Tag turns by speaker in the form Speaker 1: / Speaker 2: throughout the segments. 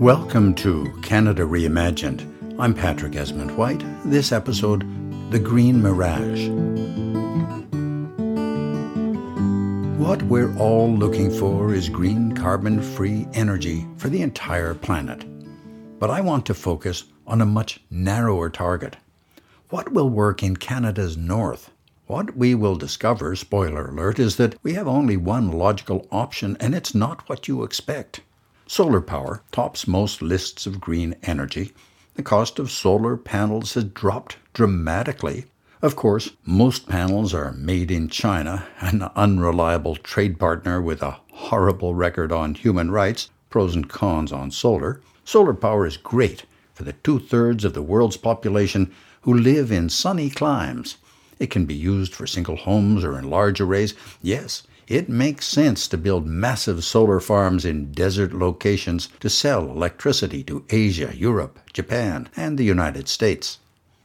Speaker 1: Welcome to Canada Reimagined. I'm Patrick Esmonde-White. This episode, The Green Mirage. What we're all looking for is green carbon free energy for the entire planet. But I want to focus on a much narrower target. What will work in Canada's north? What we will discover, spoiler alert, is that we have only one logical option and it's not what you expect. Solar power tops most lists of green energy. The cost of solar panels has dropped dramatically. Of course, most panels are made in China, an unreliable trade partner with a horrible record on human rights, pros and cons on solar. Solar power is great for the two thirds of the world's population who live in sunny climes. It can be used for single homes or in large arrays. Yes, it makes sense to build massive solar farms in desert locations to sell electricity to Asia, Europe, Japan, and the United States.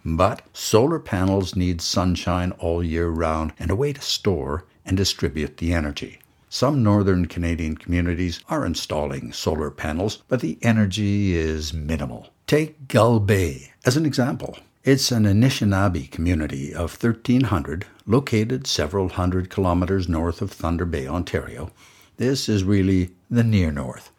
Speaker 1: But solar panels need sunshine all year round and a way to store and distribute the energy. Some northern Canadian communities are installing solar panels, but the energy is minimal. Take Gull Bay as an example. It's an Anishinaabe community of 1,300 located several hundred kilometers north of Thunder Bay, Ontario. This is really the near north,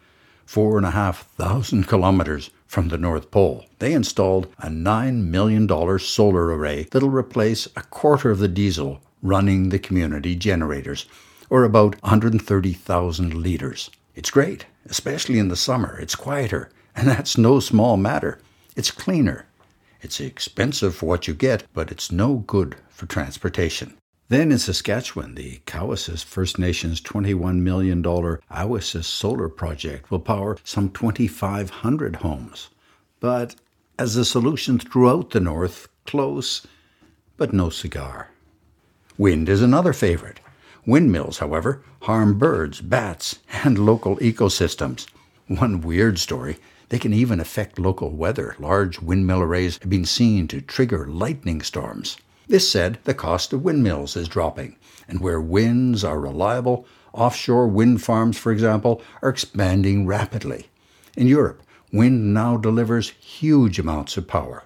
Speaker 1: four and a half thousand kilometers from the North Pole. They installed a $9 million solar array that'll replace a quarter of the diesel running the community generators, or about 130,000 litres. It's great, especially in the summer. It's quieter, and that's no small matter. It's cleaner it's expensive for what you get, but it's no good for transportation. Then in Saskatchewan, the Cowessess First Nations $21 million Awasis solar project will power some 2,500 homes. But as a solution throughout the north, close, but no cigar. Wind is another favorite. Windmills, however, harm birds, bats, and local ecosystems. One weird story they can even affect local weather. Large windmill arrays have been seen to trigger lightning storms. This said, the cost of windmills is dropping, and where winds are reliable, offshore wind farms, for example, are expanding rapidly. In Europe, wind now delivers huge amounts of power.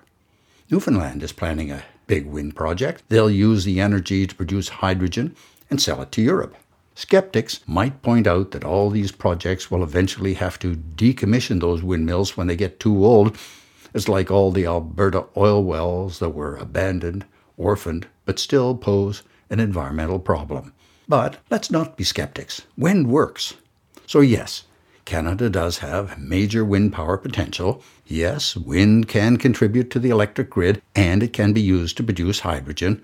Speaker 1: Newfoundland is planning a big wind project. They'll use the energy to produce hydrogen and sell it to Europe. Skeptics might point out that all these projects will eventually have to decommission those windmills when they get too old. It's like all the Alberta oil wells that were abandoned, orphaned, but still pose an environmental problem. But let's not be skeptics. Wind works. So, yes, Canada does have major wind power potential. Yes, wind can contribute to the electric grid and it can be used to produce hydrogen,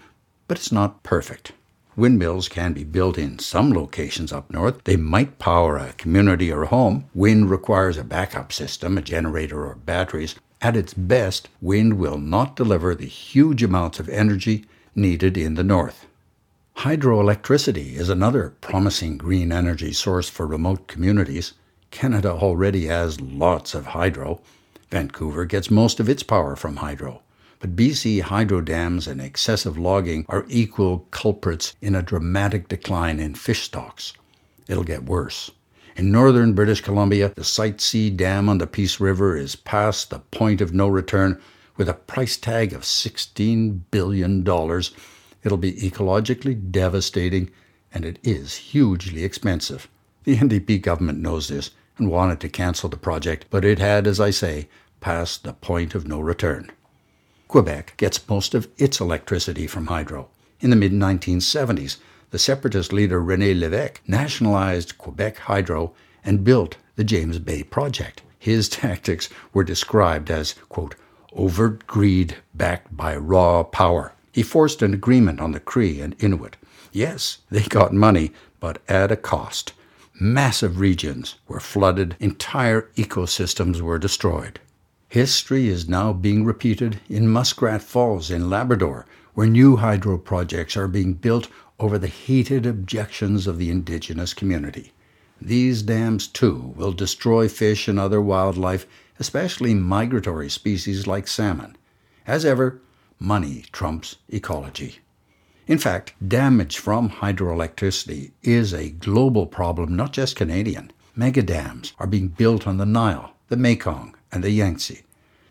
Speaker 1: but it's not perfect. Windmills can be built in some locations up north. They might power a community or home. Wind requires a backup system, a generator or batteries. At its best, wind will not deliver the huge amounts of energy needed in the north. Hydroelectricity is another promising green energy source for remote communities. Canada already has lots of hydro. Vancouver gets most of its power from hydro. But BC hydro dams and excessive logging are equal culprits in a dramatic decline in fish stocks. It'll get worse. In northern British Columbia, the Site C Dam on the Peace River is past the point of no return with a price tag of $16 billion. It'll be ecologically devastating and it is hugely expensive. The NDP government knows this and wanted to cancel the project, but it had, as I say, passed the point of no return. Quebec gets most of its electricity from hydro. In the mid 1970s, the separatist leader Rene Lévesque nationalized Quebec Hydro and built the James Bay Project. His tactics were described as, quote, overt greed backed by raw power. He forced an agreement on the Cree and Inuit. Yes, they got money, but at a cost. Massive regions were flooded, entire ecosystems were destroyed. History is now being repeated in Muskrat Falls in Labrador, where new hydro projects are being built over the heated objections of the indigenous community. These dams, too, will destroy fish and other wildlife, especially migratory species like salmon. As ever, money trumps ecology. In fact, damage from hydroelectricity is a global problem, not just Canadian. Mega dams are being built on the Nile, the Mekong, and the Yangtze.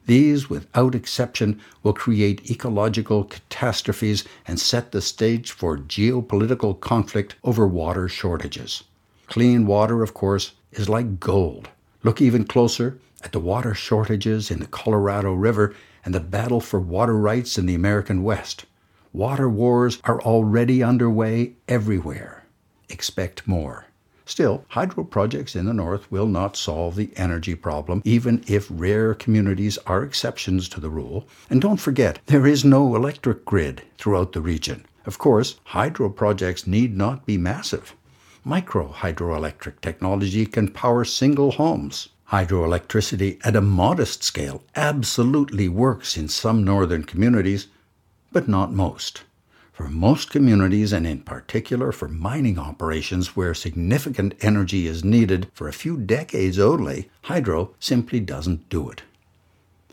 Speaker 1: These, without exception, will create ecological catastrophes and set the stage for geopolitical conflict over water shortages. Clean water, of course, is like gold. Look even closer at the water shortages in the Colorado River and the battle for water rights in the American West. Water wars are already underway everywhere. Expect more. Still, hydro projects in the north will not solve the energy problem, even if rare communities are exceptions to the rule. And don't forget, there is no electric grid throughout the region. Of course, hydro projects need not be massive. Micro hydroelectric technology can power single homes. Hydroelectricity at a modest scale absolutely works in some northern communities, but not most. For most communities, and in particular for mining operations where significant energy is needed for a few decades only, hydro simply doesn't do it.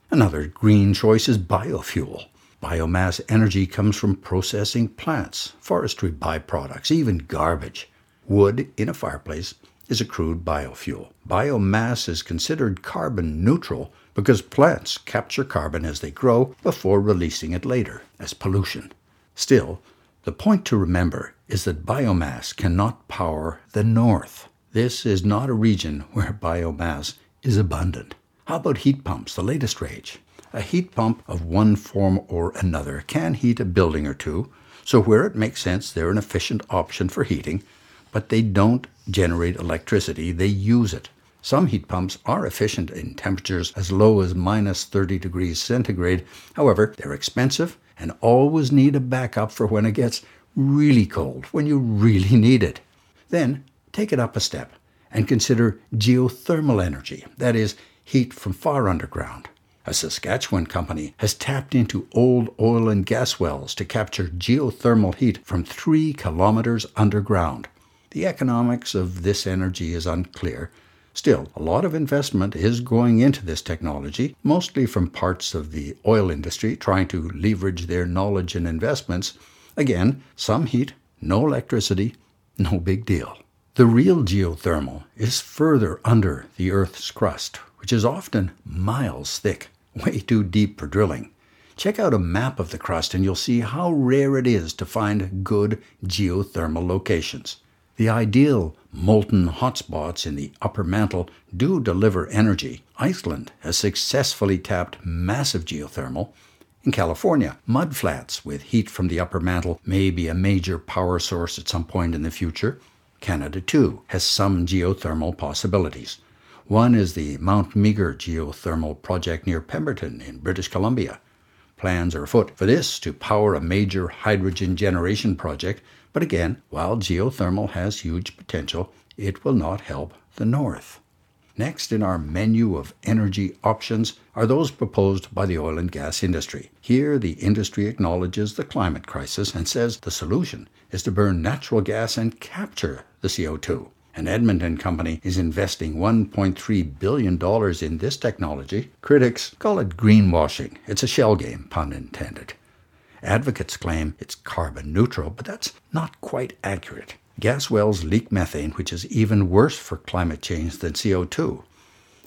Speaker 1: Another green choice is biofuel. Biomass energy comes from processing plants, forestry byproducts, even garbage. Wood in a fireplace is a crude biofuel. Biomass is considered carbon neutral because plants capture carbon as they grow before releasing it later as pollution. Still, the point to remember is that biomass cannot power the North. This is not a region where biomass is abundant. How about heat pumps, the latest rage? A heat pump of one form or another can heat a building or two, so where it makes sense, they're an efficient option for heating, but they don't generate electricity, they use it. Some heat pumps are efficient in temperatures as low as minus 30 degrees centigrade. However, they're expensive and always need a backup for when it gets really cold, when you really need it. Then take it up a step and consider geothermal energy, that is, heat from far underground. A Saskatchewan company has tapped into old oil and gas wells to capture geothermal heat from three kilometers underground. The economics of this energy is unclear, Still, a lot of investment is going into this technology, mostly from parts of the oil industry trying to leverage their knowledge and investments. Again, some heat, no electricity, no big deal. The real geothermal is further under the Earth's crust, which is often miles thick, way too deep for drilling. Check out a map of the crust and you'll see how rare it is to find good geothermal locations. The ideal molten hotspots in the upper mantle do deliver energy. Iceland has successfully tapped massive geothermal. In California, mudflats with heat from the upper mantle may be a major power source at some point in the future. Canada, too, has some geothermal possibilities. One is the Mount Meager geothermal project near Pemberton in British Columbia. Plans are afoot for this to power a major hydrogen generation project but again, while geothermal has huge potential, it will not help the North. Next in our menu of energy options are those proposed by the oil and gas industry. Here, the industry acknowledges the climate crisis and says the solution is to burn natural gas and capture the CO2. An Edmonton company is investing $1.3 billion in this technology. Critics call it greenwashing. It's a shell game, pun intended. Advocates claim it's carbon neutral, but that's not quite accurate. Gas wells leak methane, which is even worse for climate change than CO2.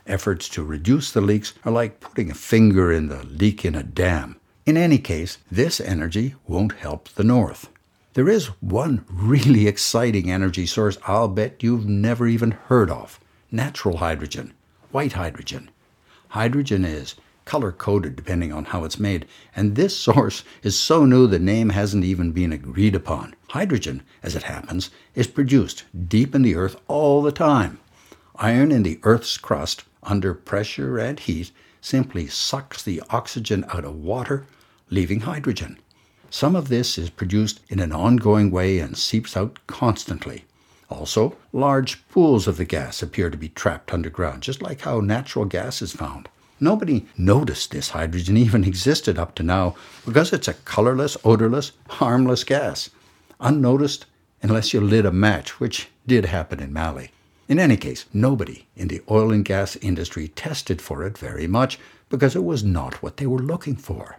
Speaker 1: Efforts to reduce the leaks are like putting a finger in the leak in a dam. In any case, this energy won't help the North. There is one really exciting energy source I'll bet you've never even heard of natural hydrogen, white hydrogen. Hydrogen is color coded depending on how it's made, and this source is so new the name hasn't even been agreed upon. Hydrogen, as it happens, is produced deep in the earth all the time. Iron in the earth's crust, under pressure and heat, simply sucks the oxygen out of water, leaving hydrogen. Some of this is produced in an ongoing way and seeps out constantly. Also, large pools of the gas appear to be trapped underground, just like how natural gas is found. Nobody noticed this hydrogen even existed up to now because it's a colorless, odorless, harmless gas, unnoticed unless you lit a match, which did happen in Mali. In any case, nobody in the oil and gas industry tested for it very much because it was not what they were looking for.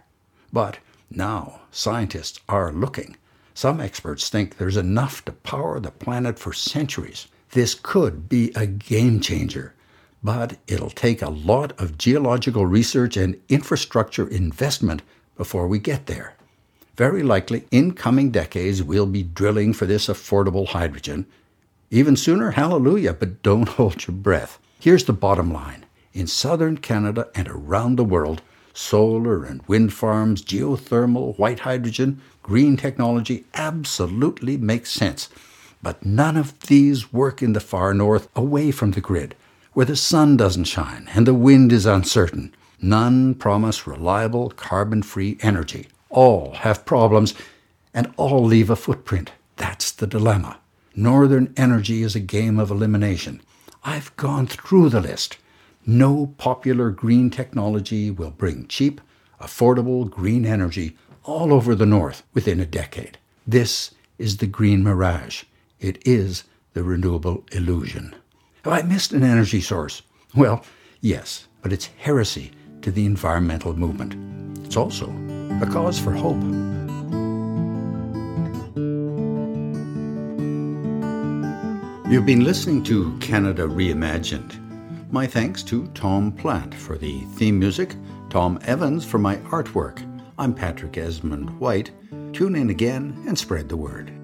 Speaker 1: But now scientists are looking. Some experts think there's enough to power the planet for centuries. This could be a game changer but it'll take a lot of geological research and infrastructure investment before we get there. Very likely, in coming decades, we'll be drilling for this affordable hydrogen. Even sooner, hallelujah, but don't hold your breath. Here's the bottom line in southern Canada and around the world, solar and wind farms, geothermal, white hydrogen, green technology absolutely makes sense. But none of these work in the far north away from the grid, where the sun doesn't shine and the wind is uncertain. None promise reliable carbon free energy. All have problems and all leave a footprint. That's the dilemma. Northern energy is a game of elimination. I've gone through the list. No popular green technology will bring cheap, affordable green energy all over the North within a decade. This is the green mirage. It is the renewable illusion. Have I missed an energy source? Well, yes, but it's heresy to the environmental movement. It's also a cause for hope. You've been listening to Canada Reimagined. My thanks to Tom Plant for the theme music, Tom Evans for my artwork. I'm Patrick Esmonde-White. Tune in again and spread the word.